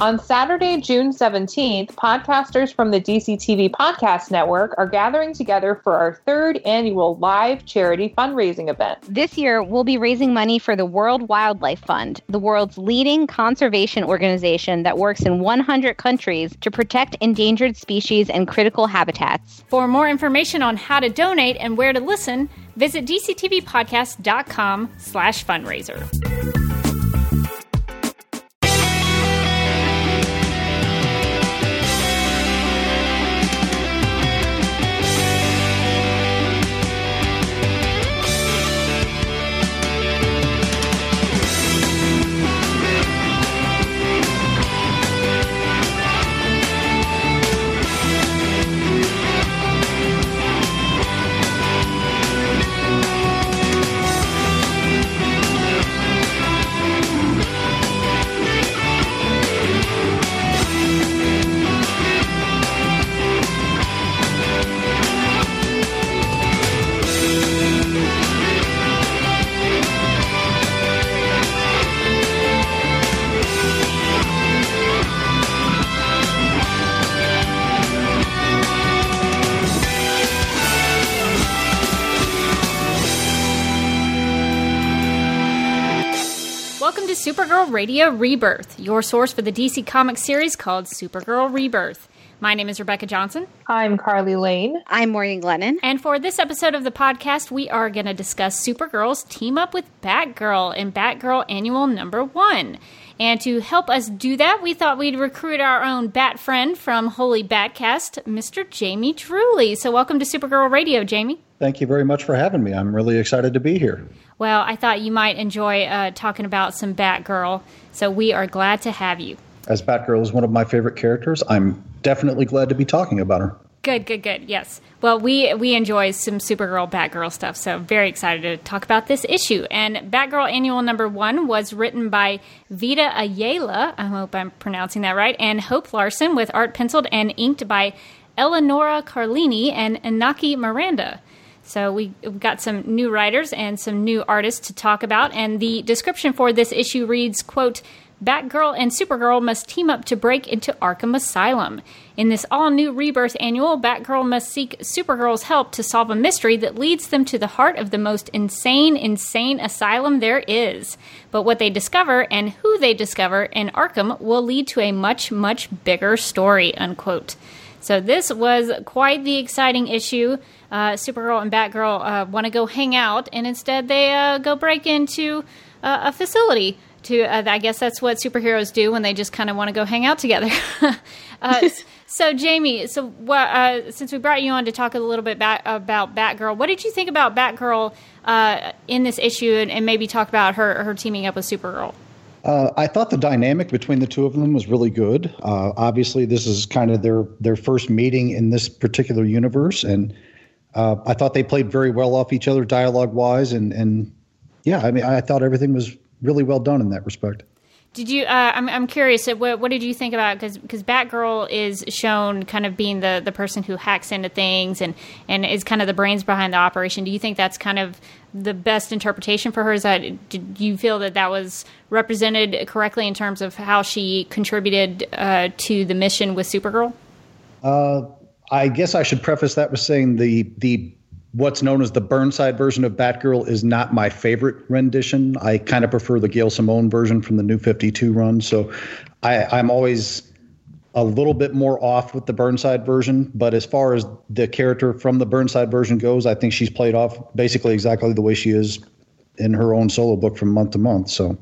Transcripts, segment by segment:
On Saturday, June 17th, podcasters from the DCTV Podcast Network are gathering together for our third annual live charity fundraising event. This year, we'll be raising money for the World Wildlife Fund, the world's leading conservation organization that works in 100 countries to protect endangered species and critical habitats. For more information on how to donate and where to listen, visit dctvpodcast.com slash fundraiser. Supergirl Radio Rebirth, your source for the DC Comics series called Supergirl Rebirth. My name is Rebecca Johnson. I'm Carly Lane. I'm Morgan Glennon. And for this episode of the podcast, we are going to discuss Supergirl's team up with Batgirl in Batgirl Annual Number One. And to help us do that, we thought we'd recruit our own Bat friend from Holy Batcast, Mr. Jamie Drewley. So, welcome to Supergirl Radio, Jamie. Thank you very much for having me. I'm really excited to be here. Well, I thought you might enjoy uh, talking about some Batgirl, so we are glad to have you. As Batgirl is one of my favorite characters, I'm definitely glad to be talking about her. Good, good, good. Yes. Well, we we enjoy some Supergirl, Batgirl stuff, so very excited to talk about this issue. And Batgirl Annual Number One was written by Vita Ayala. I hope I'm pronouncing that right. And Hope Larson, with art penciled and inked by Eleonora Carlini and Inaki Miranda. So we, have got some new writers and some new artists to talk about. And the description for this issue reads, quote, Batgirl and Supergirl must team up to break into Arkham Asylum. In this all new Rebirth annual, Batgirl must seek Supergirl's help to solve a mystery that leads them to the heart of the most insane, insane asylum there is. But what they discover and who they discover in Arkham will lead to a much, much bigger story, unquote. So this was quite the exciting issue. Uh, Supergirl and Batgirl uh, want to go hang out, and instead they uh, go break into uh, a facility. To uh, I guess that's what superheroes do when they just kind of want to go hang out together. Uh, so Jamie, so since we brought you on to talk a little bit about, Batgirl, what did you think about Batgirl in this issue, and, and, maybe talk about her her teaming up with Supergirl? Uh, I thought the dynamic between the two of them was really good. Uh, obviously, this is kind of their their first meeting in this particular universe, and uh, I thought they played very well off each other, dialogue wise, and and yeah, I mean, I thought everything was really well done in that respect. Did you? Uh, I'm I'm curious. What, what did you think about because because Batgirl is shown kind of being the the person who hacks into things and and is kind of the brains behind the operation. Do you think that's kind of the best interpretation for her? Is that did you feel that that was represented correctly in terms of how she contributed uh, to the mission with Supergirl? Uh, I guess I should preface that with saying the the what's known as the Burnside version of Batgirl is not my favorite rendition. I kind of prefer the Gail Simone version from the New 52 run. So I, I'm always a little bit more off with the Burnside version. But as far as the character from the Burnside version goes, I think she's played off basically exactly the way she is in her own solo book from month to month. So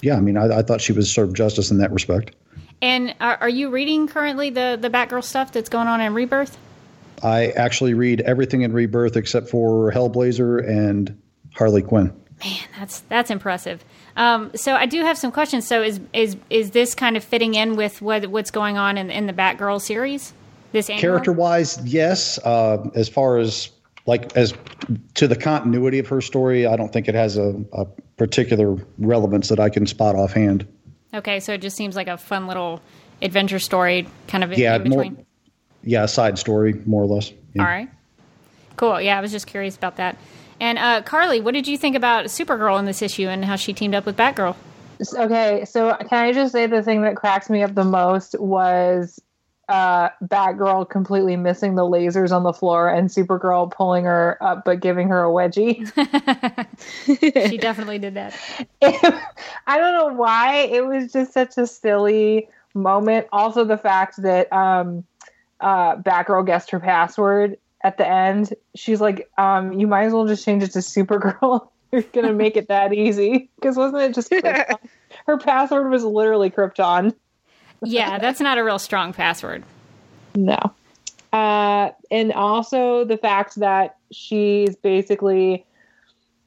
yeah, I mean, I, I thought she was served justice in that respect. And are, are you reading currently the the Batgirl stuff that's going on in Rebirth? I actually read everything in Rebirth except for Hellblazer and Harley Quinn. Man, that's that's impressive. Um, so I do have some questions. So is is is this kind of fitting in with what what's going on in, in the Batgirl series? This character wise, yes. Uh, as far as like as to the continuity of her story, I don't think it has a, a particular relevance that I can spot offhand. Okay, so it just seems like a fun little adventure story, kind of yeah, in between. More, yeah, side story more or less. Yeah. All right, cool. Yeah, I was just curious about that. And uh, Carly, what did you think about Supergirl in this issue and how she teamed up with Batgirl? Okay, so can I just say the thing that cracks me up the most was uh, Batgirl completely missing the lasers on the floor and Supergirl pulling her up but giving her a wedgie. she definitely did that. I don't know why. It was just such a silly moment. Also, the fact that um, uh, Batgirl guessed her password at the end. She's like, um, "You might as well just change it to Supergirl. You're gonna make it that easy." Because wasn't it just Krypton? her password was literally Krypton. yeah, that's not a real strong password. No. Uh, and also the fact that she's basically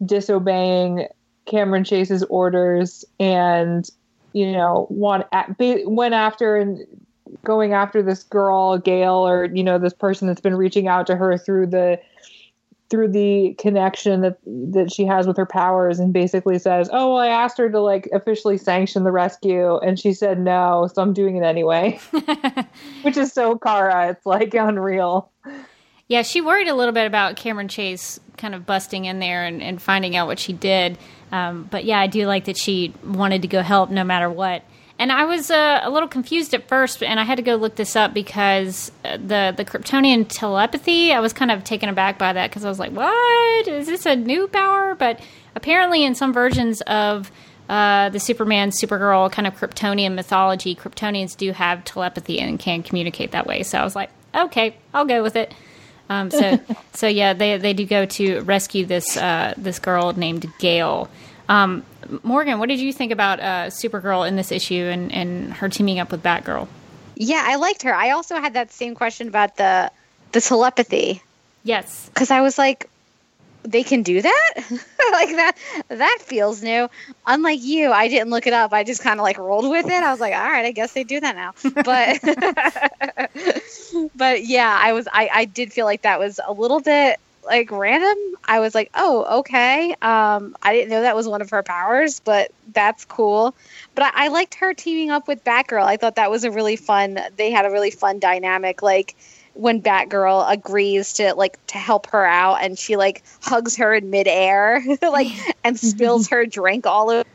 disobeying Cameron Chase's orders and you know want went after and going after this girl Gail or you know this person that's been reaching out to her through the through the connection that that she has with her powers and basically says, "Oh, well, I asked her to like officially sanction the rescue and she said no, so I'm doing it anyway." Which is so Kara, it's like unreal. Yeah, she worried a little bit about Cameron Chase kind of busting in there and, and finding out what she did. Um, but yeah, I do like that she wanted to go help no matter what. And I was uh, a little confused at first, and I had to go look this up because uh, the the Kryptonian telepathy. I was kind of taken aback by that because I was like, "What is this a new power?" But apparently, in some versions of uh, the Superman, Supergirl kind of Kryptonian mythology, Kryptonians do have telepathy and can communicate that way. So I was like, "Okay, I'll go with it." Um, so, so yeah, they they do go to rescue this uh, this girl named Gail. Um, Morgan, what did you think about uh, Supergirl in this issue and, and her teaming up with Batgirl? Yeah, I liked her. I also had that same question about the the telepathy. Yes, because I was like, they can do that like that that feels new unlike you i didn't look it up i just kind of like rolled with it i was like all right i guess they do that now but but yeah i was I, I did feel like that was a little bit like random. I was like, oh, okay. Um, I didn't know that was one of her powers, but that's cool. But I, I liked her teaming up with Batgirl. I thought that was a really fun. They had a really fun dynamic. Like when Batgirl agrees to like to help her out, and she like hugs her in midair, like and spills her drink all over,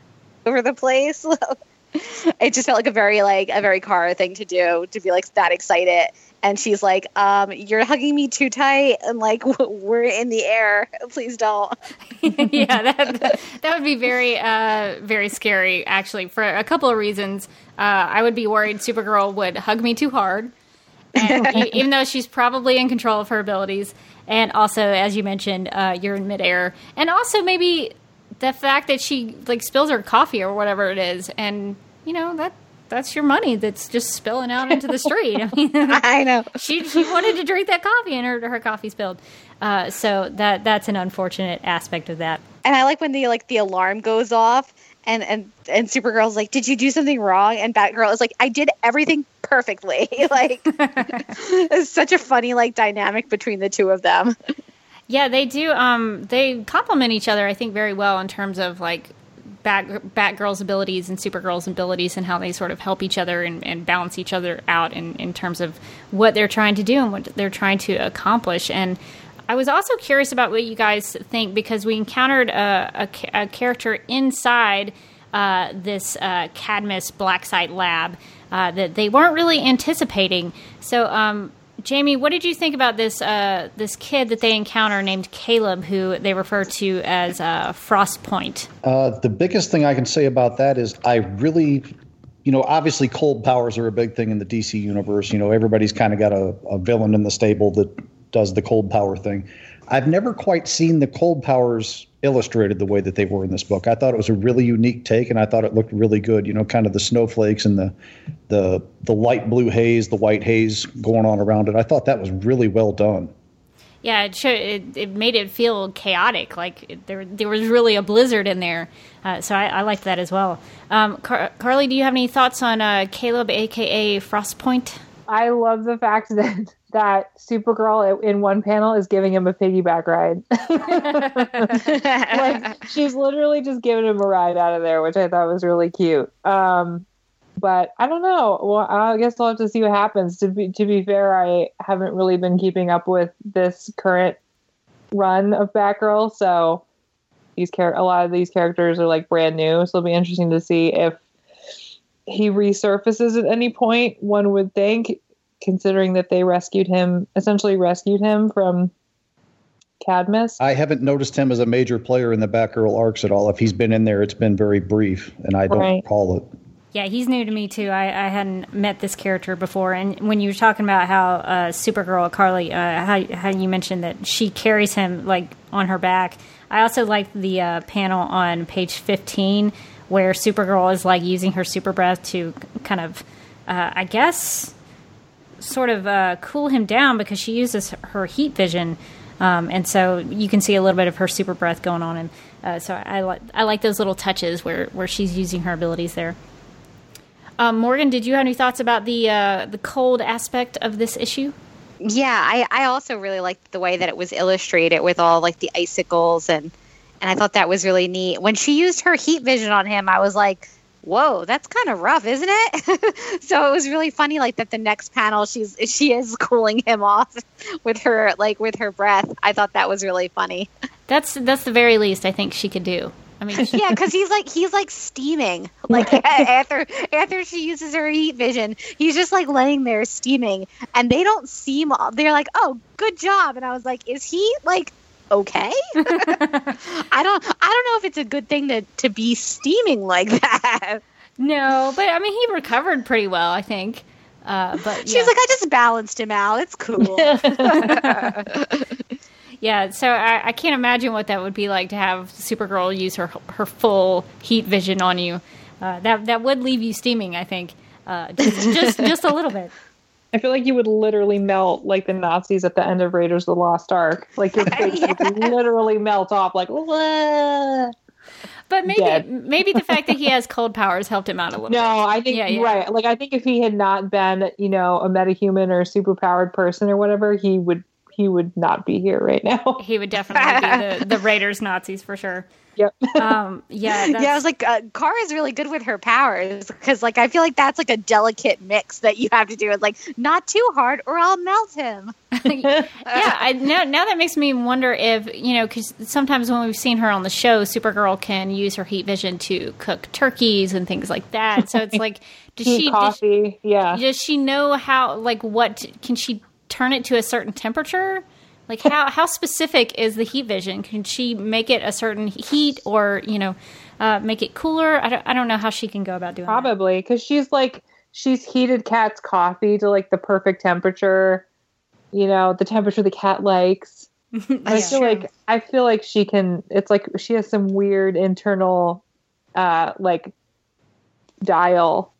over the place. it just felt like a very like a very Kara thing to do to be like that excited and she's like, um, "You're hugging me too tight, and like we're in the air. Please don't." yeah, that that would be very uh, very scary. Actually, for a couple of reasons, uh, I would be worried Supergirl would hug me too hard, and, even though she's probably in control of her abilities. And also, as you mentioned, uh, you're in midair, and also maybe the fact that she like spills her coffee or whatever it is, and you know that that's your money that's just spilling out into the street. I mean, I know she she wanted to drink that coffee and her her coffee spilled. Uh, so that that's an unfortunate aspect of that. And I like when the like the alarm goes off and and and Supergirl's like, "Did you do something wrong?" And Batgirl is like, "I did everything perfectly." like it's such a funny like dynamic between the two of them. Yeah, they do. Um, they complement each other, I think, very well in terms of like Bat, Batgirl's abilities and Supergirl's abilities and how they sort of help each other and, and balance each other out in, in terms of what they're trying to do and what they're trying to accomplish. And I was also curious about what you guys think because we encountered a, a, a character inside uh, this uh, Cadmus Black Site lab uh, that they weren't really anticipating. So, um, Jamie, what did you think about this uh, this kid that they encounter named Caleb, who they refer to as uh, Frostpoint? Uh, the biggest thing I can say about that is I really, you know, obviously cold powers are a big thing in the DC universe. You know, everybody's kind of got a, a villain in the stable that does the cold power thing. I've never quite seen the cold powers illustrated the way that they were in this book. I thought it was a really unique take, and I thought it looked really good. You know, kind of the snowflakes and the the the light blue haze, the white haze going on around it. I thought that was really well done. Yeah, it showed, it, it made it feel chaotic. Like it, there there was really a blizzard in there. Uh, so I, I liked that as well. Um, Car- Carly, do you have any thoughts on uh, Caleb, aka Frostpoint? I love the fact that that Supergirl in one panel is giving him a piggyback ride. like she's literally just giving him a ride out of there, which I thought was really cute. Um, but I don't know. Well, I guess I'll have to see what happens. To be to be fair, I haven't really been keeping up with this current run of Batgirl, so these char- a lot of these characters are like brand new, so it'll be interesting to see if he resurfaces at any point. One would think, considering that they rescued him, essentially rescued him from Cadmus. I haven't noticed him as a major player in the Batgirl arcs at all. If he's been in there, it's been very brief, and I don't Right. recall it. Yeah, he's new to me too. I, I hadn't met this character before, and when you were talking about how uh, Supergirl Carly, uh, how how you mentioned that she carries him like on her back, I also liked the uh, panel on page fifteen where Supergirl is like using her super breath to kind of, uh, I guess, sort of uh, cool him down because she uses her heat vision, um, and so you can see a little bit of her super breath going on. And uh, so I like I like those little touches where where she's using her abilities there. Um, Morgan, did you have any thoughts about the uh, the cold aspect of this issue? Yeah, I, I also really liked the way that it was illustrated with all like the icicles and and I thought that was really neat. When she used her heat vision on him, I was like, "Whoa, that's kind of rough, isn't it?" so it was really funny, like that. The next panel, she's she is cooling him off with her like with her breath. I thought that was really funny. That's that's the very least I think she could do. I mean, Yeah, because he's like he's like steaming. Like after after she uses her heat vision, he's just like laying there steaming, and they don't seem. They're like, "Oh, good job," and I was like, "Is he like okay?" I don't I don't know if it's a good thing to to be steaming like that. no, but I mean, he recovered pretty well, I think. Uh, but She's yeah. like, "I just balanced him out. It's cool." Yeah, so I, I can't imagine what that would be like to have Supergirl use her her full heat vision on you. Uh, that that would leave you steaming, I think, uh, just, just just a little bit. I feel like you would literally melt like the Nazis at the end of Raiders of the Lost Ark. Like your face would literally melt off. Like, "Wah." But maybe Dead. maybe the fact that he has cold powers helped him out a little. bit. no, I think Yeah, yeah. right. Like, I think if he had not been, you know, a metahuman or a superpowered person or whatever, he would he would not be here right now. He would definitely be the, the Raiders Nazis for sure. Yep. Um, yeah, yeah, I was like, uh, is really good with her powers because, like, I feel like that's like a delicate mix that you have to do. It's like not too hard, or I'll melt him. yeah. I, now, now that makes me wonder if you know, because sometimes when we've seen her on the show, Supergirl can use her heat vision to cook turkeys and things like that. So it's like, does she does, coffee. yeah. does she know how? Like, what can she turn it to a certain temperature? Like how how specific is the heat vision? Can she make it a certain heat, or you know, uh, make it cooler? I don't, I don't know how she can go about doing. Probably because she's like she's heated Cat's coffee to like the perfect temperature. You know, the temperature the cat likes. I feel like I feel like she can. It's like she has some weird internal, uh, like dial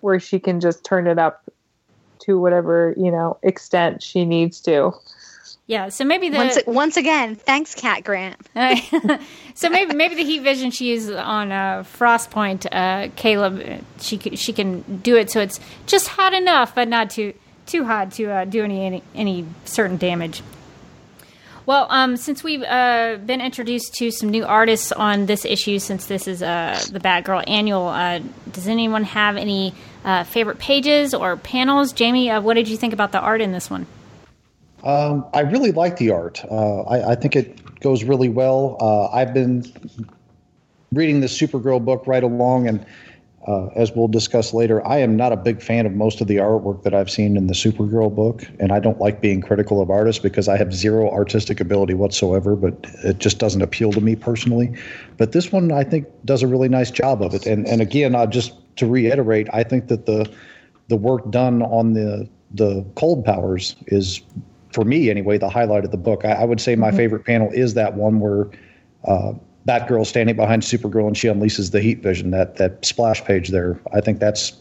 where she can just turn it up to whatever you know extent she needs to. Yeah. So maybe the Once once again, thanks, Cat Grant. so maybe maybe the heat vision she uses on uh, Frostpoint, uh, Caleb, she she can do it so it's just hot enough, but not too too hot to uh, do any, any any certain damage. Well, um, since we've uh, been introduced to some new artists on this issue, since this is uh, the Batgirl annual, uh, does anyone have any uh, favorite pages or panels? Jamie, uh, what did you think about the art in this one? Um, I really like the art. Uh, I, I think it goes really well. Uh, I've been reading the Supergirl book right along, and uh, as we'll discuss later, I am not a big fan of most of the artwork that I've seen in the Supergirl book, and I don't like being critical of artists because I have zero artistic ability whatsoever. But it just doesn't appeal to me personally. But this one, I think, does a really nice job of it. And and again, I just to reiterate, I think that the the work done on the the cold powers is for me anyway the highlight of the book i, I would say my favorite panel is that one where uh, batgirl standing behind supergirl and she unleashes the heat vision that that splash page there i think that's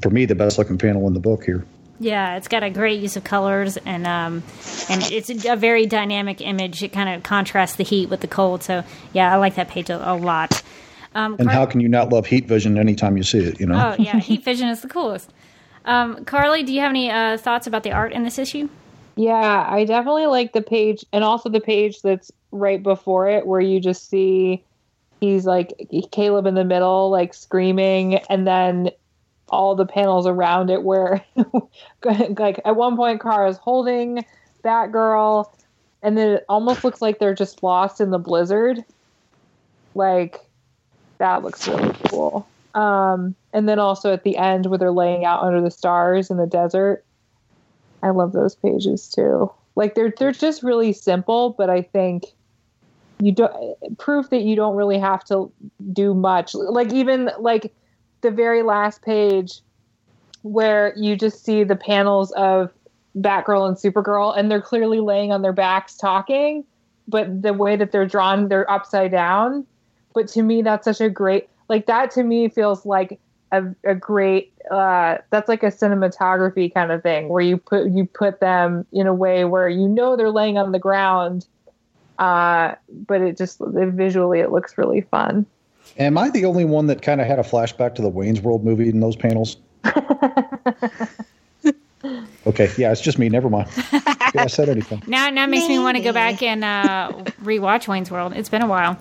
for me the best looking panel in the book here Yeah, it's got a great use of colors and um, and it's a very dynamic image. It kind of contrasts the heat with the cold. So yeah, I like that page a, a lot. Um, and Car- how can you not love heat vision anytime you see it you know oh yeah, heat vision is the coolest. Um, Carly, do you have any uh, thoughts about the art in this issue? Yeah, I definitely like the page and also the page that's right before it where you just see he's like Caleb in the middle, like screaming, and then all the panels around it where like at one point Kara's holding Batgirl and then it almost looks like they're just lost in the blizzard. Like that looks really cool. Um, and then also at the end where they're laying out under the stars in the desert. I love those pages too. Like they're they're just really simple, but I think you don't proof that you don't really have to do much. Like even like the very last page where you just see the panels of Batgirl and Supergirl and they're clearly laying on their backs talking, but the way that they're drawn, they're upside down. But to me, that's such a great like that. To me, feels like a, a great. Uh, that's like a cinematography kind of thing where you put you put them in a way where you know they're laying on the ground, uh, but it just visually it looks really fun. Am I the only one that kind of had a flashback to the Wayne's World movie in those panels? okay, yeah, it's just me. Never mind. I said anything. Now, now it makes me want to go back and uh, rewatch Wayne's World. It's been a while.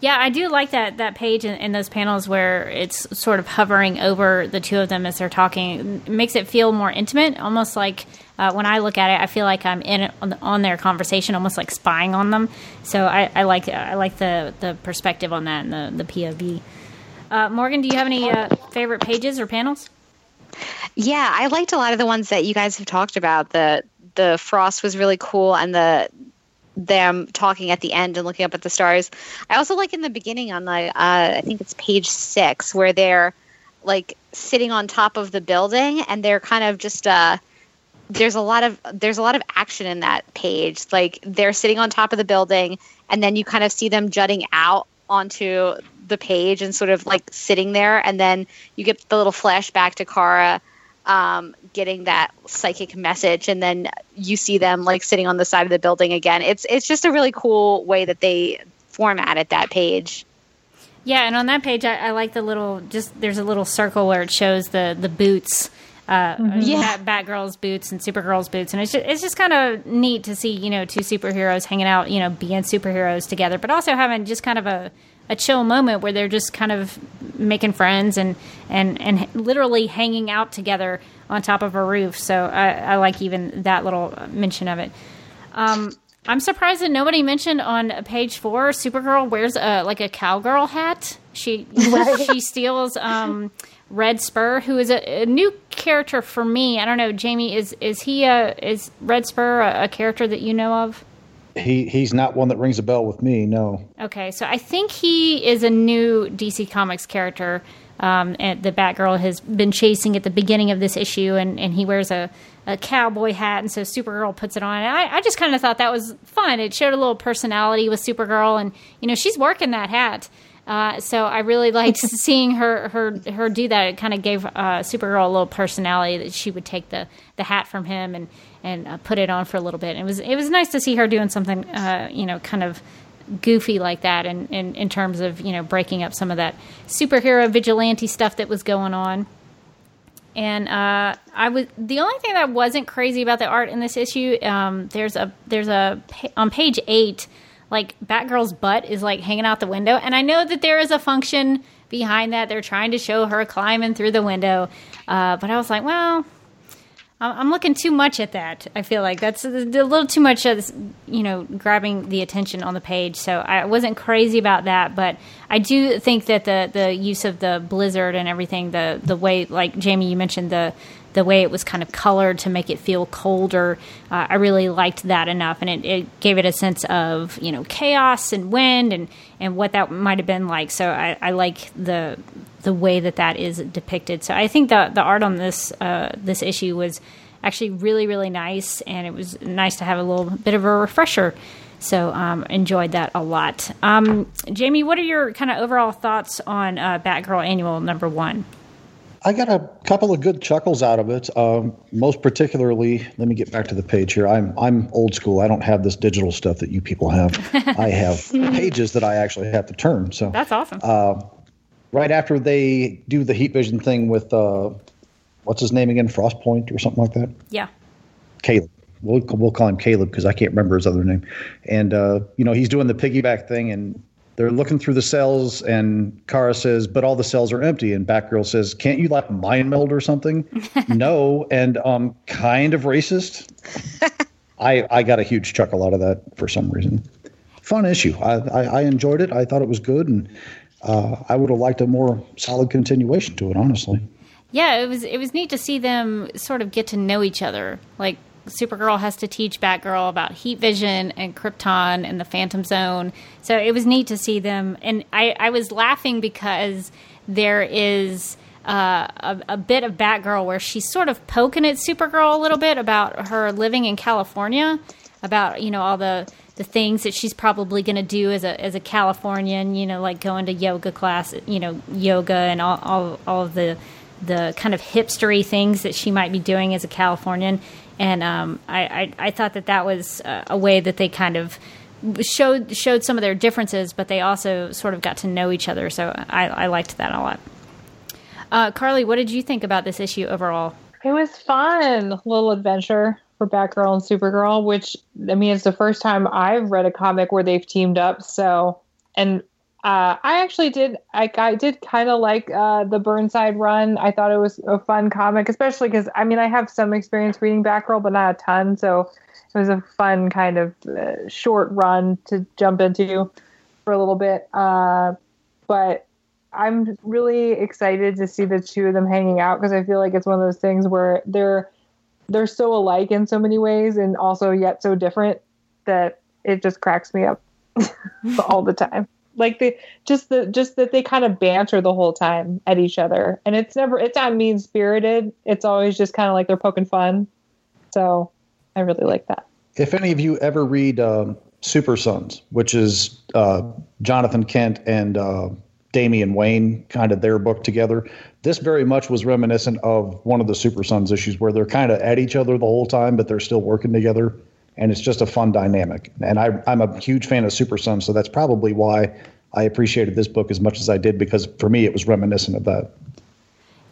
Yeah, I do like that that page in, in, those panels where it's sort of hovering over the two of them as they're talking. It makes it feel more intimate, almost like uh, when I look at it, I feel like I'm in on, on their conversation, almost like spying on them. So I, I like I like the the perspective on that and the the POV. Uh, Morgan, do you have any uh, favorite pages or panels? Yeah, I liked a lot of the ones that you guys have talked about. The the frost was really cool, and the them talking at the end and looking up at the stars. I also like in the beginning on the uh, I think it's page six where they're like sitting on top of the building and they're kind of just uh there's a lot of there's a lot of action in that page. Like they're sitting on top of the building and then you kind of see them jutting out onto the page and sort of like sitting there and then you get the little flashback to Kara um, getting that psychic message and then you see them like sitting on the side of the building again it's it's just a really cool way that they formatted that page yeah and on that page I, I like the little just there's a little circle where it shows the the boots uh, mm-hmm. yeah. Bat, Batgirl's boots and Supergirl's boots, and it's just, it's just kind of neat to see you know two superheroes hanging out, you know, being superheroes together, but also having just kind of a a chill moment where they're just kind of making friends and and and literally hanging out together on top of a roof. So I, I like even that little mention of it. Um, I'm surprised that nobody mentioned on page four. Supergirl wears a like a cowgirl hat. She she steals um, Red Spur, who is a, a, new character for me. I don't know, Jamie. Is is he a is Red Spur a, a character that you know of? He he's not one that rings a bell with me. No. Okay, so I think he is a new DC Comics character. Um, and the Batgirl has been chasing at the beginning of this issue, and, and he wears a, a cowboy hat, and so Supergirl puts it on. And I, I just kind of thought that was fun. It showed a little personality with Supergirl, and you know she's working that hat. Uh, so I really liked seeing her her her do that. It kind of gave uh, Supergirl a little personality that she would take the the hat from him and and uh, put it on for a little bit. It was it was nice to see her doing something, uh, you know, kind of goofy like that, and in, in, in terms of you know breaking up some of that superhero vigilante stuff that was going on. And uh, I was the only thing that wasn't crazy about the art in this issue. Um, there's a there's a on page eight, like Batgirl's butt is like hanging out the window, and I know that there is a function behind that. They're trying to show her climbing through the window, uh, but I was like, well, I'm looking too much at that. I feel like that's a little too much, of, you know, grabbing the attention on the page. So I wasn't crazy about that, but I do think that the the use of the blizzard and everything, the the way, like Jamie, you mentioned the the way it was kind of colored to make it feel colder. Uh, I really liked that enough, and it, it, gave it a sense of you know chaos and wind and and what that might have been like. So I, I like the the way that that is depicted. So I think the the art on this uh, this issue was actually really really nice, and it was nice to have a little bit of a refresher. So um, enjoyed that a lot. Um, Jamie, what are your kind of overall thoughts on uh, Batgirl Annual Number One? I got a couple of good chuckles out of it. Um, most particularly, let me get back to the page here. I'm I'm old school. I don't have this digital stuff that you people have. I have pages that I actually have to turn. So that's awesome. Uh, right after they do the heat vision thing with uh, what's his name again, Frostpoint or something like that. Yeah. Caleb. We'll we'll call him Caleb because I can't remember his other name. And uh, you know he's doing the piggyback thing, and they're looking through the cells, and Kara says, "But all the cells are empty." And Batgirl says, "Can't you like mind meld or something?" no, and um, kind of racist. I I got a huge chuckle out of that for some reason. fun issue. I, I, I enjoyed it. I thought it was good, and uh, I would have liked a more solid continuation to it. Honestly. Yeah, it was it was neat to see them sort of get to know each other. Like Supergirl has to teach Batgirl about heat vision and Krypton and the Phantom Zone. So it was neat to see them. And I, I was laughing because there is uh, a, a, bit of Batgirl where she's sort of poking at Supergirl a little bit about her living in California, about you know all the the things that she's probably going to do as a as a Californian, you know, like going to yoga class, you know, yoga and all all, all of the the kind of hipstery things that she might be doing as a Californian. And um, I, I, I thought that that was a way that they kind of showed showed some of their differences, but they also sort of got to know each other. So I, I liked that a lot. Uh, Carly, what did you think about this issue overall? It was fun, little adventure for Batgirl and Supergirl, which I mean, it's the first time I've read a comic where they've teamed up. So, and uh, I actually did, I, I did kind of like uh, the Burnside run. I thought it was a fun comic, especially because I mean, I have some experience reading Batgirl, but not a ton. So it was a fun kind of uh, short run to jump into for a little bit. Uh, but I'm really excited to see the two of them hanging out because I feel like it's one of those things where they're they're so alike in so many ways and also yet so different that it just cracks me up all the time. Like the just the just that they kind of banter the whole time at each other, and it's never it's not mean spirited. It's always just kind of like they're poking fun. So I really like that. If any of you ever read um, Super Sons, which is uh, Jonathan Kent and uh, Damian Wayne, kind of their book together. This very much was reminiscent of one of the Super Sons issues where they're kind of at each other the whole time, but they're still working together. And it's just a fun dynamic. And I, I'm a huge fan of Super Sons, so that's probably why I appreciated this book as much as I did because for me it was reminiscent of that.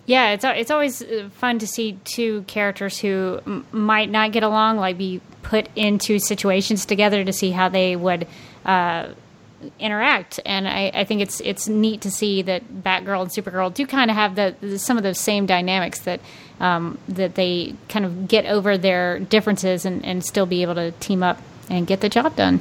Yeah, it's it's always uh, fun to see two characters who m- might not get along, like be put into situations together to see how they would uh, interact, and I, I, think it's it's neat to see that Batgirl and Supergirl do kind of have the, the some of those same dynamics that um, that they kind of get over their differences and, and still be able to team up and get the job done.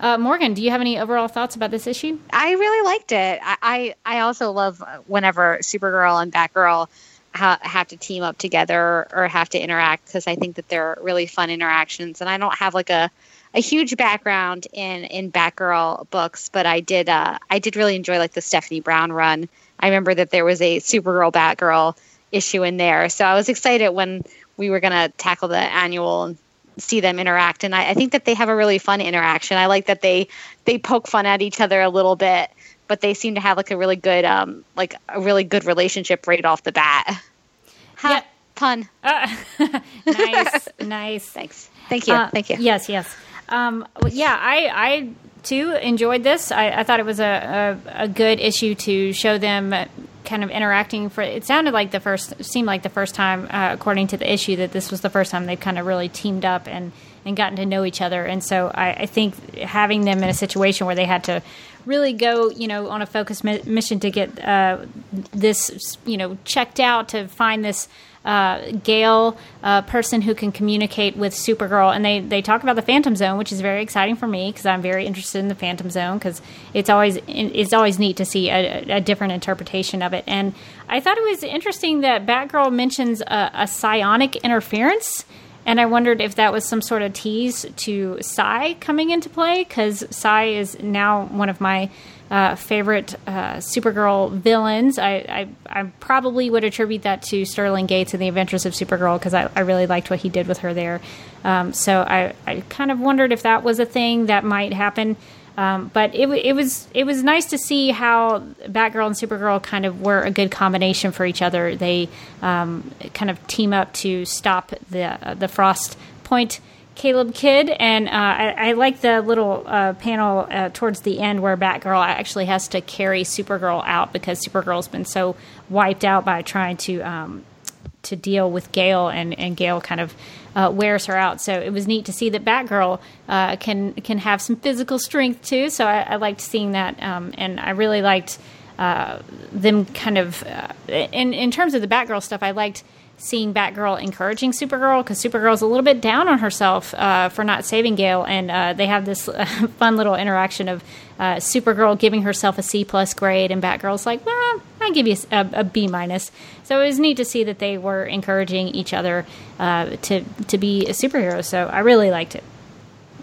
Uh, Morgan, do you have any overall thoughts about this issue? I really liked it. I I, I also love whenever Supergirl and Batgirl ha- have to team up together or have to interact because I think that they're really fun interactions. And I don't have like a a huge background in in Batgirl books, but I did uh, I did really enjoy like the Stephanie Brown run. I remember that there was a Supergirl Batgirl issue in there, so I was excited when we were going to tackle the annual and see them interact. And I, I think that they have a really fun interaction. I like that they they poke fun at each other a little bit, but they seem to have like a really good um like a really good relationship right off the bat. Ha, yeah. Pun. Uh, nice, nice. Thanks. Thank you. Uh, Thank you. Yes, yes. Um, yeah, I, I too enjoyed this. I, I thought it was a, a, a, good issue to show them kind of interacting. For it sounded like the first, seemed like the first time, uh, according to the issue, that this was the first time they've kind of really teamed up and and gotten to know each other. And so I, I think having them in a situation where they had to really go, you know, on a focused mi- mission to get uh, this, you know, checked out to find this uh, Gail, a person who can communicate with Supergirl, and they they talk about the Phantom Zone, which is very exciting for me because I'm very interested in the Phantom Zone because it's always it's always neat to see a, a, different interpretation of it. And I thought it was interesting that Batgirl mentions a, a psionic interference. And I wondered if that was some sort of tease to Psi coming into play because Psi is now one of my uh, favorite uh, Supergirl villains. I, I, I, probably would attribute that to Sterling Gates and the Adventures of Supergirl because I, I, really liked what he did with her there. Um, so I, I kind of wondered if that was a thing that might happen. Um, but it, it was it was nice to see how Batgirl and Supergirl kind of were a good combination for each other. They um, kind of team up to stop the uh, the Frost Point Caleb Kid, and uh, I, I, like the little uh, panel uh, towards the end where Batgirl actually has to carry Supergirl out because Supergirl's been so wiped out by trying to um, to deal with Gail, and, and Gail kind of uh, wears her out. So it was neat to see that Batgirl uh, can can have some physical strength too. So I, I liked seeing that, um, and I really liked uh, them kind of in in terms of the Batgirl stuff. I liked seeing Batgirl encouraging Supergirl because Supergirl's a little bit down on herself uh, for not saving Gail, and uh, they have this uh, fun little interaction of uh, Supergirl giving herself a C plus grade, and Batgirl's like, "Well, I give you a, a B minus." So it was neat to see that they were encouraging each other uh, to to be a superhero. So I really liked it.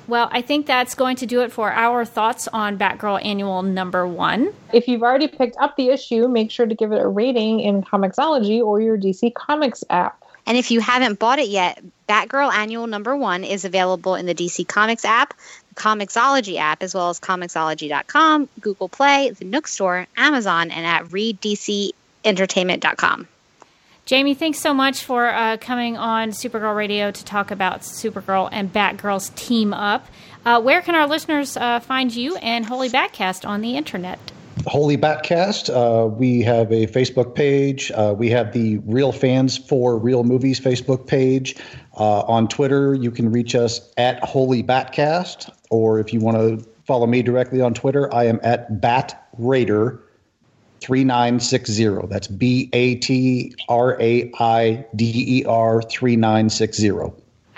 Well, I think that's going to do it for our thoughts on Batgirl Annual Number One. If you've already picked up the issue, make sure to give it a rating in Comixology or your DC Comics app. And if you haven't bought it yet, Batgirl Annual Number One is available in the DC Comics app, the Comixology app, as well as Comixology.com, Google Play, the Nook Store, Amazon, and at ReadDCEntertainment.com. Jamie, thanks so much for uh, coming on Supergirl Radio to talk about Supergirl and Batgirl's team up. Uh, where can our listeners uh, find you and Holy Batcast on the internet? Holy Batcast. Uh, we have a Facebook page. Uh, we have the Real Fans for Real Movies Facebook page. Uh, on Twitter, you can reach us at Holy Batcast, or if you want to follow me directly on Twitter, I am at Bat Raider. 3960. That's B A T R A I D E R 3960.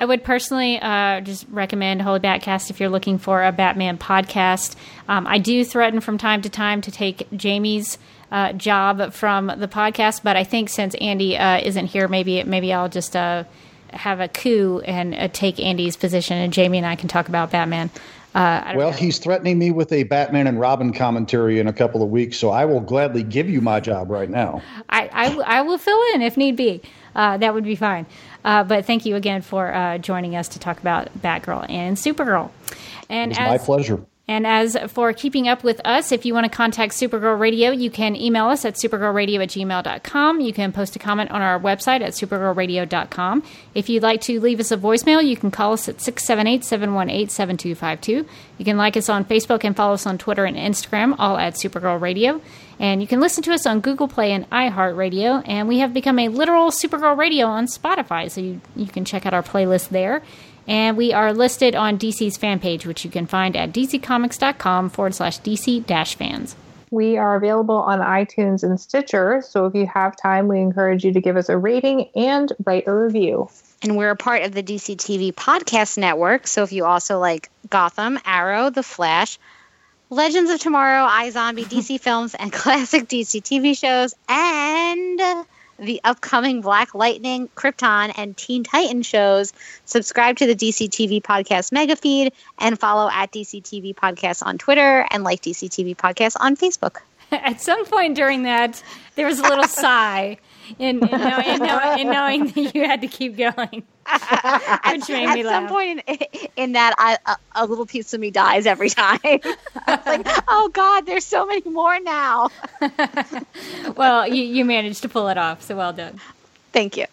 I would personally uh, just recommend Holy Batcast if you're looking for a Batman podcast. Um, I do threaten from time to time to take Jamie's uh, job from the podcast, but I think since Andy uh, isn't here, maybe maybe I'll just uh, have a coup and uh, take Andy's position, and Jamie and I can talk about Batman. Uh, well, know. he's threatening me with a Batman and Robin commentary in a couple of weeks, so I will gladly give you my job right now. I, I, I will fill in if need be. Uh, that would be fine. Uh, but thank you again for uh, joining us to talk about Batgirl and Supergirl. And it's my pleasure. And as for keeping up with us, if you want to contact Supergirl Radio, you can email us at supergirlradio at gmail.com. You can post a comment on our website at supergirlradio.com. If you'd like to leave us a voicemail, you can call us at 678 718 7252. You can like us on Facebook and follow us on Twitter and Instagram, all at Supergirl Radio. And you can listen to us on Google Play and iHeartRadio. And we have become a literal Supergirl Radio on Spotify, so you, you can check out our playlist there. And we are listed on DC's fan page, which you can find at dccomics.com forward slash DC dash fans. We are available on iTunes and Stitcher, so if you have time, we encourage you to give us a rating and write a review. And we're a part of the DC TV Podcast Network, so if you also like Gotham, Arrow, The Flash, Legends of Tomorrow, iZombie, DC films, and classic DC TV shows, and the upcoming Black Lightning, Krypton, and Teen Titan shows, subscribe to the DC TV Podcast mega feed and follow at DC TV Podcast on Twitter and like DC TV Podcast on Facebook. At some point during that, there was a little sigh in, in, know, in, know, in, knowing that you had to keep going. Which made At me laugh. some point in, in that, I, a, a, little piece of me dies every time. like, oh God, there's so many more now. well, you, you managed to pull it off, so well done. Thank you.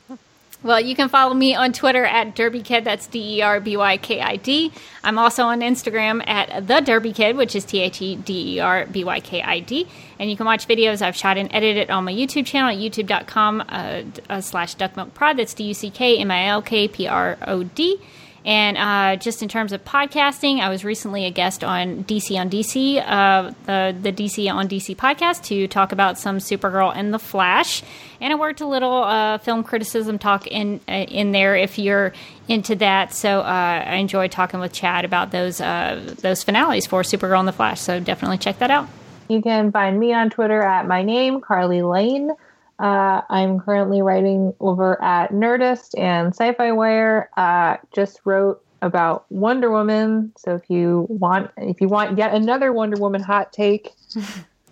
Well, you can follow me on Twitter at DerbyKid. That's D E R B Y K I D. I'm also on Instagram at the Derby Kid, which is T H E D E R B Y K I D. And you can watch videos I've shot and edited on my YouTube channel at youtube.com uh, uh, slash duckmilkprod. That's D U C K M I L K P R O D. And uh, just in terms of podcasting, I was recently a guest on DC on DC, uh, the, the DC on DC podcast to talk about some Supergirl and The Flash. And I worked a little uh, film criticism talk in uh, in there if you're into that. So uh, I enjoyed talking with Chad about those uh, those finales for Supergirl and The Flash. So definitely check that out. You can find me on Twitter at my name, Carly Lane. Uh, I'm currently writing over at Nerdist and Sci-Fi Wire. Uh, just wrote about Wonder Woman. So if you want, if you want yet another Wonder Woman hot take,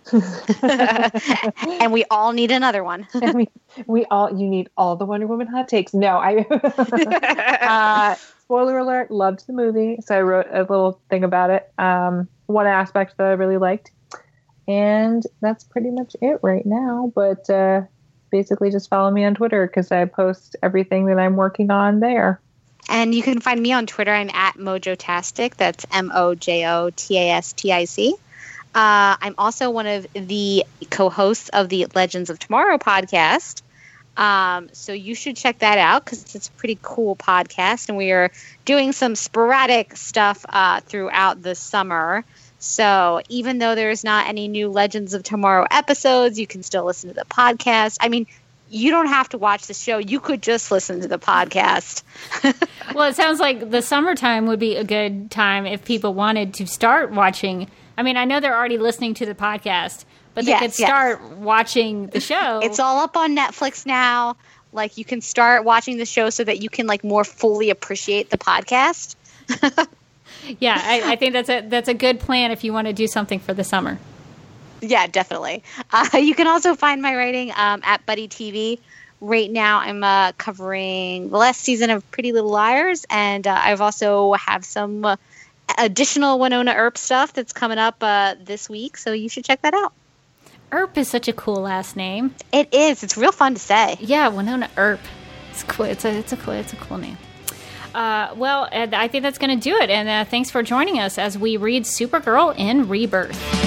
and we all need another one. we, we all you need all the Wonder Woman hot takes. No, I. uh, spoiler alert! Loved the movie, so I wrote a little thing about it. Um, one aspect that I really liked, and that's pretty much it right now. But uh, basically just follow me on Twitter because I post everything that I'm working on there. And you can find me on Twitter. I'm at Mojotastic. That's M O J O T A S T I C. Uh, I'm also one of the co hosts of the Legends of Tomorrow podcast. Um, so you should check that out because it's a pretty cool podcast. And we are doing some sporadic stuff uh, throughout the summer. So even though there's not any new Legends of Tomorrow episodes, you can still listen to the podcast. I mean, you don't have to watch the show. You could just listen to the podcast. well, it sounds like the summertime would be a good time if people wanted to start watching. I mean, I know they're already listening to the podcast, but they Yes, could yes. start watching the show. It's all up on Netflix now. Like you can start watching the show so that you can like more fully appreciate the podcast. yeah, I, I think that's a that's a good plan if you want to do something for the summer. Yeah, definitely. Uh, you can also find my writing um, at Buddy TV. Right now, I'm uh, covering the last season of Pretty Little Liars, and uh, I've also have some uh, additional Wynonna Earp stuff that's coming up uh, this week. So you should check that out. Earp is such a cool last name. It is. It's real fun to say. Yeah, Wynonna Earp. It's cool. It's a it's a cool it's a cool name. Uh, well, I think that's going to do it. And uh, thanks for joining us as we read Supergirl in Rebirth.